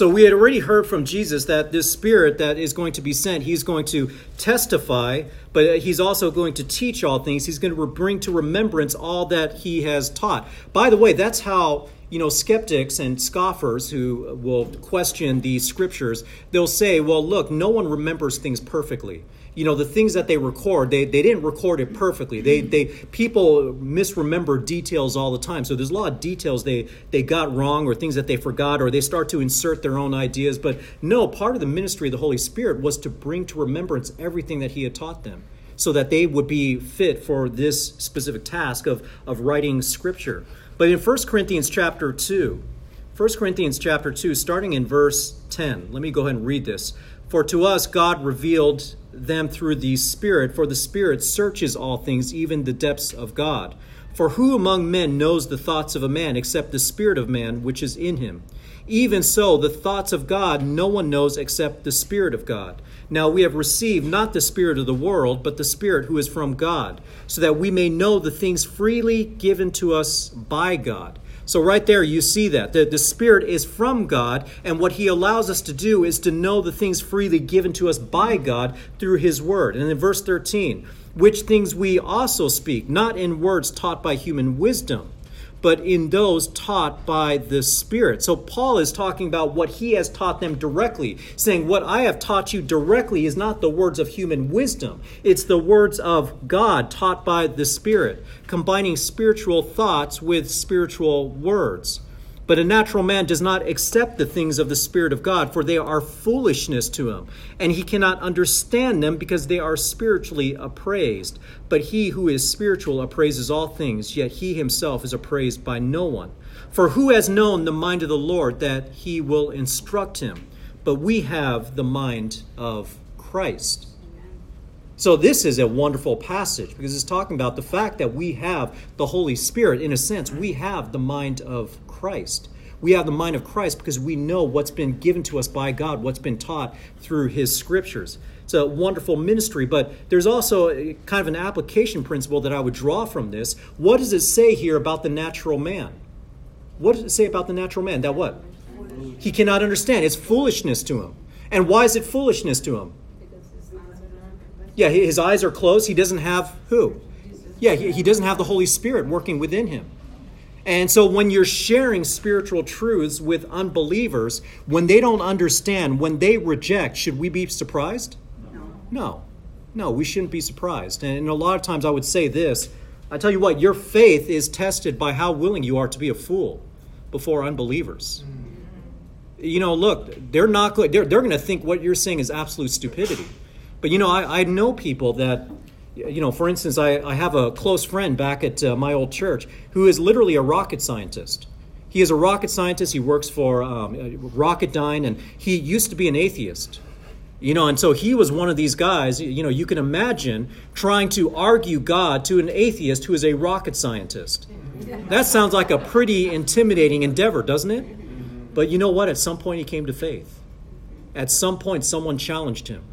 So we had already heard from Jesus that this spirit that is going to be sent, he's going to testify, but he's also going to teach all things. He's going to bring to remembrance all that he has taught. By the way, that's how you know, skeptics and scoffers who will question the scriptures, they'll say, well, look, no one remembers things perfectly you know the things that they record they, they didn't record it perfectly. They mm-hmm. they people misremember details all the time. So there's a lot of details they they got wrong or things that they forgot or they start to insert their own ideas. But no part of the ministry of the holy spirit was to bring to remembrance everything that he had taught them so that they would be fit for this specific task of of writing scripture. But in 1 corinthians chapter 2 1 corinthians chapter 2 starting in verse 10 let me go ahead and read this. For to us god revealed them through the Spirit, for the Spirit searches all things, even the depths of God. For who among men knows the thoughts of a man except the Spirit of man which is in him? Even so, the thoughts of God no one knows except the Spirit of God. Now we have received not the Spirit of the world, but the Spirit who is from God, so that we may know the things freely given to us by God. So, right there, you see that. The, the Spirit is from God, and what He allows us to do is to know the things freely given to us by God through His Word. And in verse 13, which things we also speak, not in words taught by human wisdom but in those taught by the Spirit. So Paul is talking about what he has taught them directly, saying, What I have taught you directly is not the words of human wisdom, it's the words of God taught by the Spirit, combining spiritual thoughts with spiritual words. But a natural man does not accept the things of the Spirit of God, for they are foolishness to him, and he cannot understand them because they are spiritually appraised. But he who is spiritual appraises all things, yet he himself is appraised by no one. For who has known the mind of the Lord that he will instruct him? But we have the mind of Christ. So, this is a wonderful passage because it's talking about the fact that we have the Holy Spirit. In a sense, we have the mind of Christ. We have the mind of Christ because we know what's been given to us by God, what's been taught through His scriptures. It's a wonderful ministry, but there's also kind of an application principle that I would draw from this. What does it say here about the natural man? What does it say about the natural man? That what? He cannot understand. It's foolishness to him. And why is it foolishness to him? Yeah, his eyes are closed. He doesn't have who? Yeah, he, he doesn't have the Holy Spirit working within him. And so when you're sharing spiritual truths with unbelievers, when they don't understand, when they reject, should we be surprised? No. No, we shouldn't be surprised. And a lot of times I would say this I tell you what, your faith is tested by how willing you are to be a fool before unbelievers. Mm-hmm. You know, look, they're not good. They're, they're going to think what you're saying is absolute stupidity. But, you know, I, I know people that, you know, for instance, I, I have a close friend back at uh, my old church who is literally a rocket scientist. He is a rocket scientist. He works for um, Rocketdyne, and he used to be an atheist. You know, and so he was one of these guys, you know, you can imagine trying to argue God to an atheist who is a rocket scientist. That sounds like a pretty intimidating endeavor, doesn't it? But you know what? At some point, he came to faith. At some point, someone challenged him.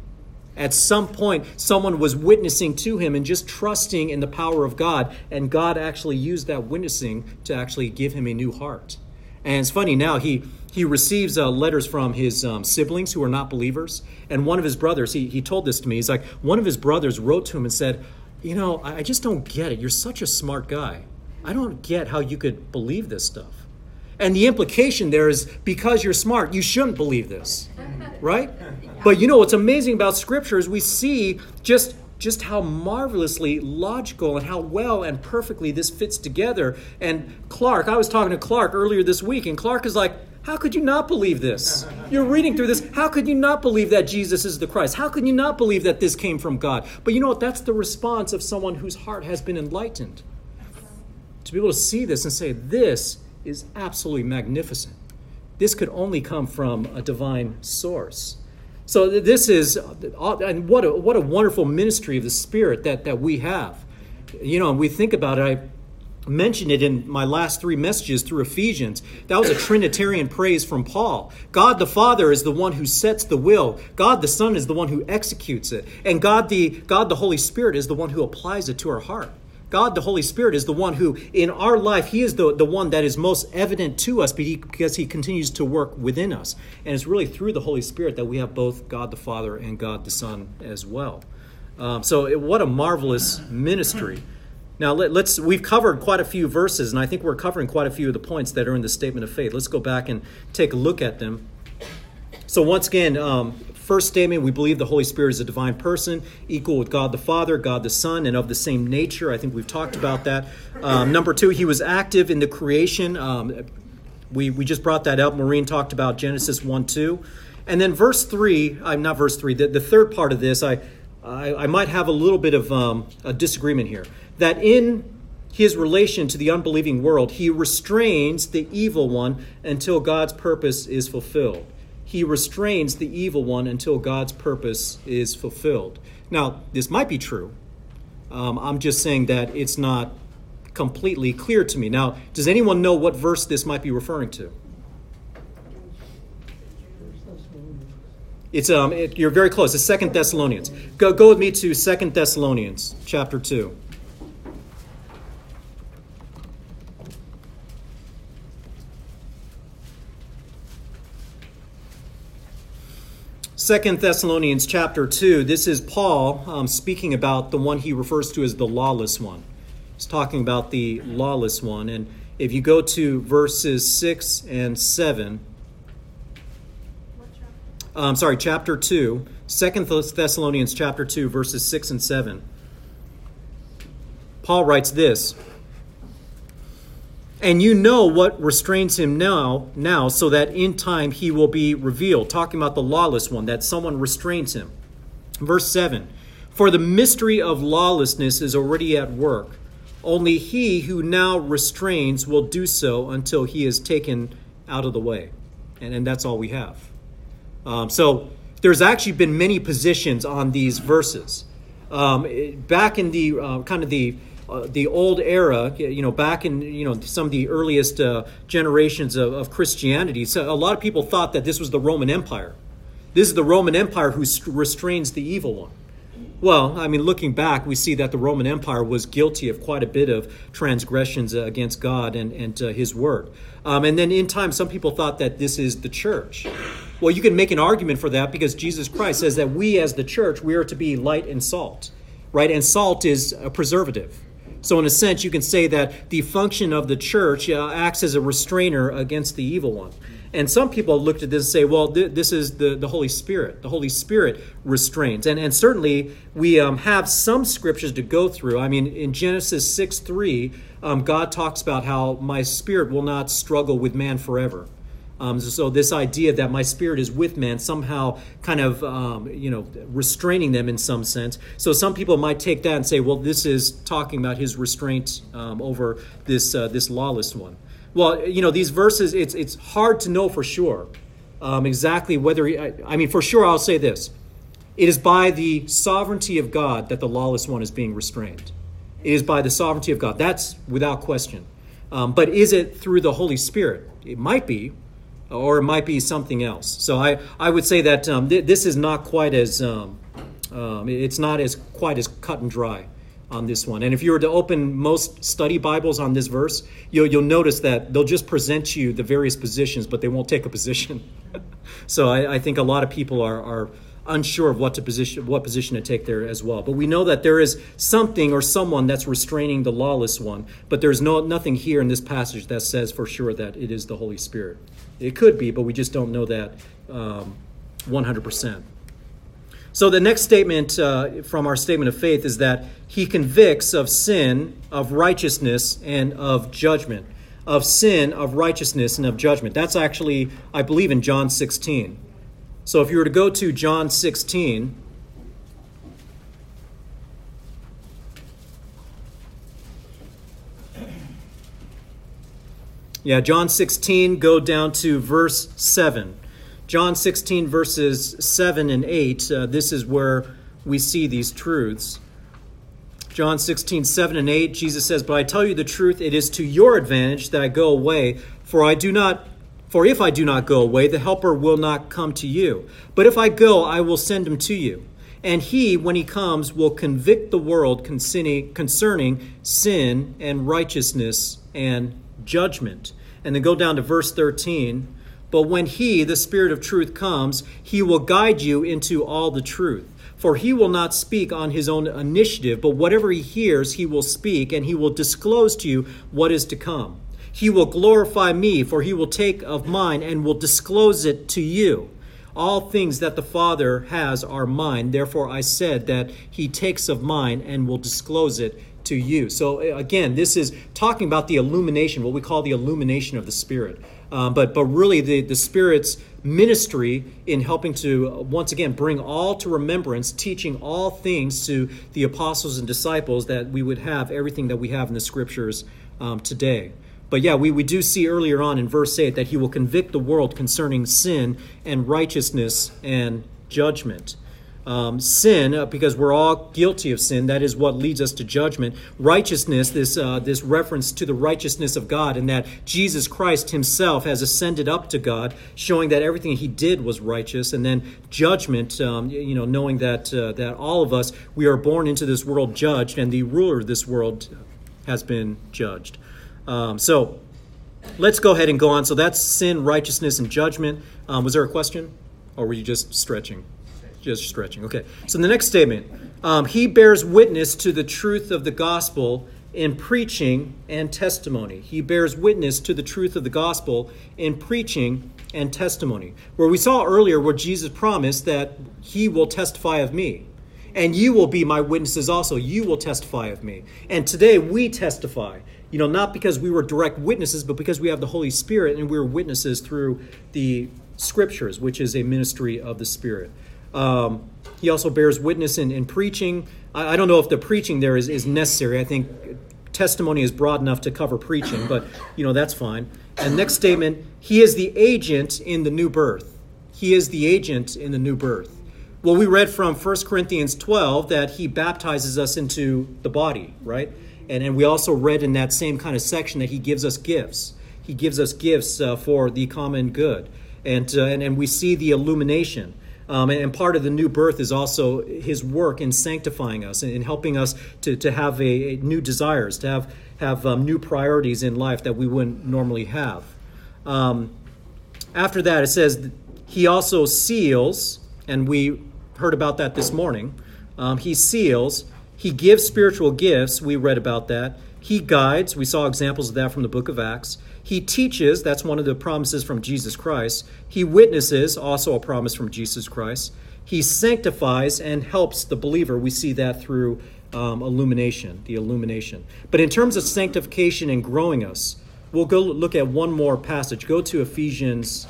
At some point, someone was witnessing to him and just trusting in the power of God, and God actually used that witnessing to actually give him a new heart. And it's funny now, he, he receives uh, letters from his um, siblings who are not believers. And one of his brothers, he, he told this to me. He's like, one of his brothers wrote to him and said, You know, I, I just don't get it. You're such a smart guy. I don't get how you could believe this stuff. And the implication there is because you're smart, you shouldn't believe this, right? But you know what's amazing about Scripture is we see just just how marvelously logical and how well and perfectly this fits together. And Clark, I was talking to Clark earlier this week, and Clark is like, how could you not believe this? You're reading through this. How could you not believe that Jesus is the Christ? How could you not believe that this came from God? But you know what? That's the response of someone whose heart has been enlightened. To be able to see this and say, this is absolutely magnificent. This could only come from a divine source. So this is, and what a, what a wonderful ministry of the Spirit that, that we have. You know, and we think about it, I mentioned it in my last three messages through Ephesians. That was a Trinitarian praise from Paul. God the Father is the one who sets the will. God the Son is the one who executes it. And God the, God the Holy Spirit is the one who applies it to our heart. God, the Holy Spirit, is the one who, in our life, He is the, the one that is most evident to us because He continues to work within us. And it's really through the Holy Spirit that we have both God the Father and God the Son as well. Um, so, it, what a marvelous ministry. Now, let, us we've covered quite a few verses, and I think we're covering quite a few of the points that are in the statement of faith. Let's go back and take a look at them. So, once again, um, First statement, we believe the Holy Spirit is a divine person, equal with God the Father, God the Son, and of the same nature. I think we've talked about that. Um, number two, he was active in the creation. Um, we, we just brought that up. Maureen talked about Genesis 1 2. And then verse 3, I'm not verse 3, the, the third part of this, I, I, I might have a little bit of um, a disagreement here. That in his relation to the unbelieving world, he restrains the evil one until God's purpose is fulfilled he restrains the evil one until God's purpose is fulfilled. Now, this might be true. Um, I'm just saying that it's not completely clear to me. Now, does anyone know what verse this might be referring to? It's um, it, you're very close. It's Second Thessalonians. Go go with me to Second Thessalonians chapter two. Second Thessalonians chapter 2, this is Paul um, speaking about the one he refers to as the lawless one. He's talking about the lawless one. And if you go to verses 6 and 7, I'm um, sorry, chapter 2, 2 Thessalonians chapter 2, verses 6 and 7, Paul writes this and you know what restrains him now now so that in time he will be revealed. Talking about the lawless one that someone restrains him. Verse 7 for the mystery of lawlessness is already at work. Only he who now restrains will do so until he is taken out of the way. And, and that's all we have. Um, so there's actually been many positions on these verses. Um, back in the uh, kind of the uh, the old era, you know, back in you know some of the earliest uh, generations of, of, Christianity, so a lot of people thought that this was the Roman Empire. This is the Roman Empire who restrains the evil one. Well, I mean, looking back, we see that the Roman Empire was guilty of quite a bit of transgressions uh, against God and, and uh, His Word. Um, and then in time, some people thought that this is the church. Well, you can make an argument for that because Jesus Christ says that we, as the church, we are to be light and salt, right? And salt is a preservative. So, in a sense, you can say that the function of the church uh, acts as a restrainer against the evil one. And some people looked at this and say, well, th- this is the, the Holy Spirit. The Holy Spirit restrains. And, and certainly we um, have some scriptures to go through. I mean, in Genesis 6 3, um, God talks about how my spirit will not struggle with man forever. Um, so this idea that my spirit is with man somehow kind of um, you know restraining them in some sense. So some people might take that and say, well, this is talking about his restraint um, over this uh, this lawless one. Well, you know, these verses, it's, it's hard to know for sure um, exactly whether, he, I, I mean, for sure, I'll say this. It is by the sovereignty of God that the lawless one is being restrained. It is by the sovereignty of God. That's without question. Um, but is it through the Holy Spirit? It might be, or it might be something else. So I, I would say that um, th- this is not quite as, um, um it's not as quite as cut and dry on this one. And if you were to open most study Bibles on this verse, you'll, you'll notice that they'll just present you the various positions, but they won't take a position. so I, I, think a lot of people are, are unsure of what to position what position to take there as well. But we know that there is something or someone that's restraining the lawless one, but there's no nothing here in this passage that says for sure that it is the Holy Spirit. It could be, but we just don't know that um, 100%. So the next statement uh, from our statement of faith is that he convicts of sin, of righteousness, and of judgment. Of sin, of righteousness, and of judgment. That's actually, I believe, in John 16. So if you were to go to John 16, Yeah, John 16, go down to verse 7. John 16, verses 7 and 8, uh, this is where we see these truths. John 16, 7 and 8, Jesus says, But I tell you the truth, it is to your advantage that I go away, for I do not for if I do not go away, the helper will not come to you. But if I go, I will send him to you. And he, when he comes, will convict the world concerning sin and righteousness and judgment. And then go down to verse 13. But when He, the Spirit of truth, comes, He will guide you into all the truth. For He will not speak on His own initiative, but whatever He hears, He will speak, and He will disclose to you what is to come. He will glorify me, for He will take of mine and will disclose it to you. All things that the Father has are mine. Therefore, I said that He takes of mine and will disclose it to you. So, again, this is talking about the illumination, what we call the illumination of the Spirit. Um, but but really the, the Spirit's ministry in helping to uh, once again bring all to remembrance, teaching all things to the apostles and disciples that we would have everything that we have in the scriptures um, today. But yeah, we, we do see earlier on in verse 8 that he will convict the world concerning sin and righteousness and judgment um, sin, uh, because we're all guilty of sin. That is what leads us to judgment. Righteousness, this uh, this reference to the righteousness of God, and that Jesus Christ Himself has ascended up to God, showing that everything He did was righteous. And then judgment, um, you know, knowing that uh, that all of us we are born into this world judged, and the ruler of this world has been judged. Um, so. Let's go ahead and go on. So that's sin, righteousness, and judgment. Um, was there a question? Or were you just stretching? Just stretching. Okay. So the next statement um, He bears witness to the truth of the gospel in preaching and testimony. He bears witness to the truth of the gospel in preaching and testimony. Where we saw earlier where Jesus promised that He will testify of me. And you will be my witnesses also. You will testify of me. And today we testify you know, not because we were direct witnesses, but because we have the Holy Spirit and we're witnesses through the scriptures, which is a ministry of the Spirit. Um, he also bears witness in, in preaching. I, I, don't know if the preaching there is, is necessary. I think testimony is broad enough to cover preaching, but you know that's fine. And next statement, he is the agent in the new birth. He is the agent in the new birth. Well, we read from 1 Corinthians 12 that he baptizes us into the body, right? And, and we also read in that same kind of section that he gives us gifts. He gives us gifts uh, for the common good. And, uh, and, and we see the illumination. Um, and, part of the new birth is also his work in sanctifying us and in helping us to, to have a, a new desires, to have, have um, new priorities in life that we wouldn't normally have. Um, after that, it says, He also seals, and we heard about that this morning. Um, he seals, He gives spiritual gifts. We read about that. He guides. We saw examples of that from the book of Acts. He teaches. That's one of the promises from Jesus Christ. He witnesses, also a promise from Jesus Christ. He sanctifies and helps the believer. We see that through um, illumination, the illumination. But in terms of sanctification and growing us, we'll go look at one more passage. Go to Ephesians.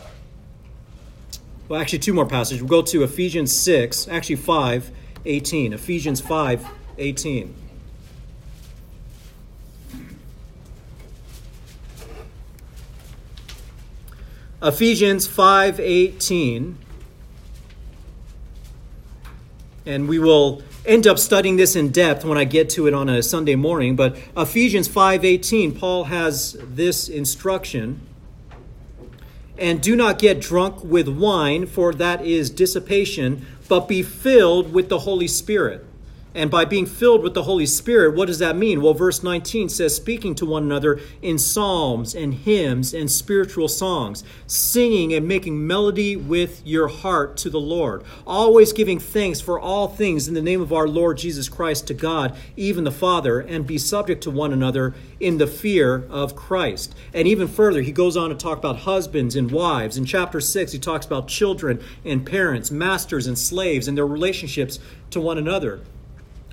Well, actually, two more passages. We'll go to Ephesians 6, actually 5, 18. Ephesians 5, 18. Ephesians 5:18 and we will end up studying this in depth when I get to it on a Sunday morning, but Ephesians 5:18 Paul has this instruction and do not get drunk with wine for that is dissipation, but be filled with the Holy Spirit. And by being filled with the Holy Spirit, what does that mean? Well, verse 19 says, speaking to one another in psalms and hymns and spiritual songs, singing and making melody with your heart to the Lord, always giving thanks for all things in the name of our Lord Jesus Christ to God, even the Father, and be subject to one another in the fear of Christ. And even further, he goes on to talk about husbands and wives. In chapter 6, he talks about children and parents, masters and slaves, and their relationships to one another.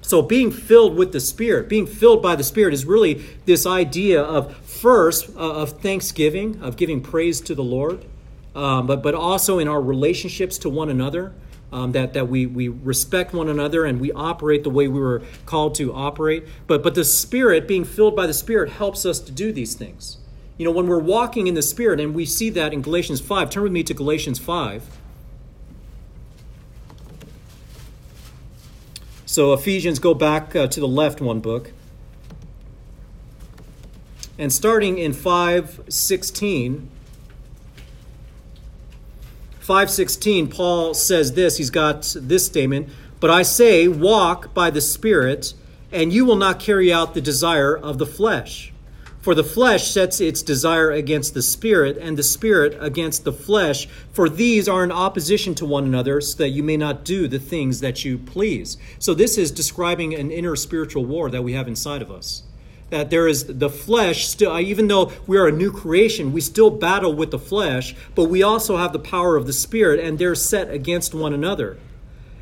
So, being filled with the Spirit, being filled by the Spirit, is really this idea of first uh, of thanksgiving, of giving praise to the Lord, um, but but also in our relationships to one another. Um, that that we we respect one another and we operate the way we were called to operate. But but the Spirit, being filled by the Spirit, helps us to do these things. You know, when we're walking in the Spirit, and we see that in Galatians five. Turn with me to Galatians five. So, Ephesians, go back uh, to the left one book. And starting in 516, 516, Paul says this. He's got this statement But I say, walk by the Spirit, and you will not carry out the desire of the flesh. For the flesh sets its desire against the spirit, and the spirit against the flesh. For these are in opposition to one another, so that you may not do the things that you please. So, this is describing an inner spiritual war that we have inside of us. That there is the flesh still, even though we are a new creation, we still battle with the flesh, but we also have the power of the spirit, and they're set against one another.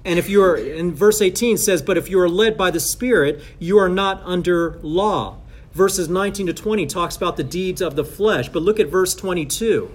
And if you are, in verse 18 says, But if you are led by the Spirit, you are not under law verses 19 to 20 talks about the deeds of the flesh. But look at verse 22.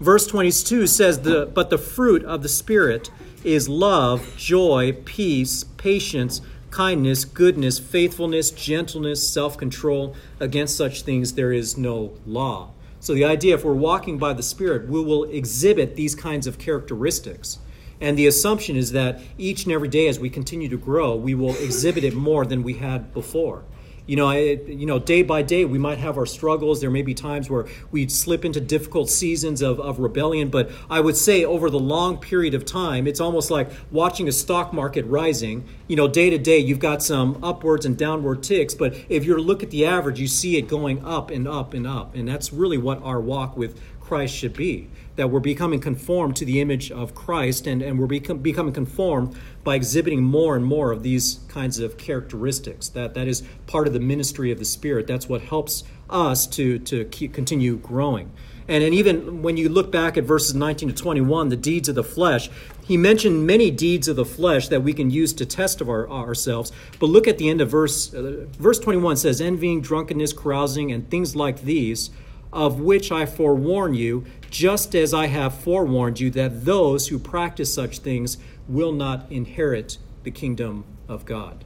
Verse 22 says, the, But the fruit of the Spirit is love, joy, peace, patience, kindness, goodness, faithfulness, gentleness, self control. Against such things there is no law. So the idea, if we're walking by the Spirit, we will exhibit these kinds of characteristics. And the assumption is that each and every day as we continue to grow, we will exhibit it more than we had before you know, I, you know, day by day we might have our struggles. There may be times where we slip into difficult seasons of, of rebellion, but I would say over the long period of time, it's almost like watching a stock market rising. You know, day to day you've got some upwards and downward ticks, but if you look at the average, you see it going up and up and up, and that's really what our walk with Christ should be that we're becoming conformed to the image of Christ and, and we're become, becoming conformed by exhibiting more and more of these kinds of characteristics. That, that is part of the ministry of the Spirit. That's what helps us to, to keep, continue growing. And, and even when you look back at verses 19 to 21, the deeds of the flesh, he mentioned many deeds of the flesh that we can use to test of our, ourselves. But look at the end of verse, uh, verse 21 says, envying, drunkenness, carousing, and things like these of which I forewarn you, just as I have forewarned you that those who practice such things will not inherit the kingdom of God.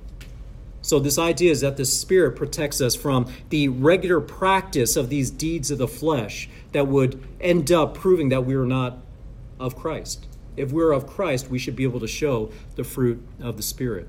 So, this idea is that the Spirit protects us from the regular practice of these deeds of the flesh that would end up proving that we are not of Christ. If we're of Christ, we should be able to show the fruit of the Spirit.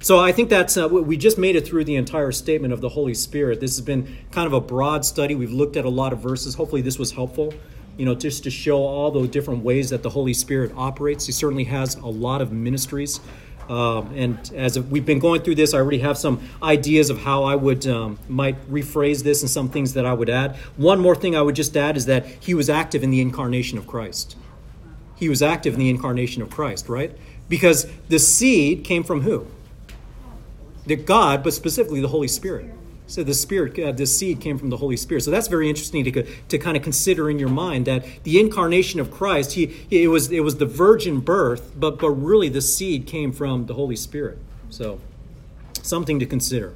So I think that's uh, we just made it through the entire statement of the Holy Spirit. This has been kind of a broad study. We've looked at a lot of verses. Hopefully, this was helpful. you know, just to show all the different ways that the Holy Spirit operates. He certainly has a lot of ministries. Um, and as we've been going through this, I already have some ideas of how I would um, might rephrase this and some things that I would add. One more thing I would just add is that he was active in the incarnation of Christ. He was active in the incarnation of Christ, right? Because the seed came from who? The God, but specifically the Holy Spirit. So the Spirit, uh, the seed came from the Holy Spirit. So that's very interesting to, to kind of consider in your mind that the incarnation of Christ, he, it was it was the virgin birth, but but really the seed came from the Holy Spirit. So something to consider.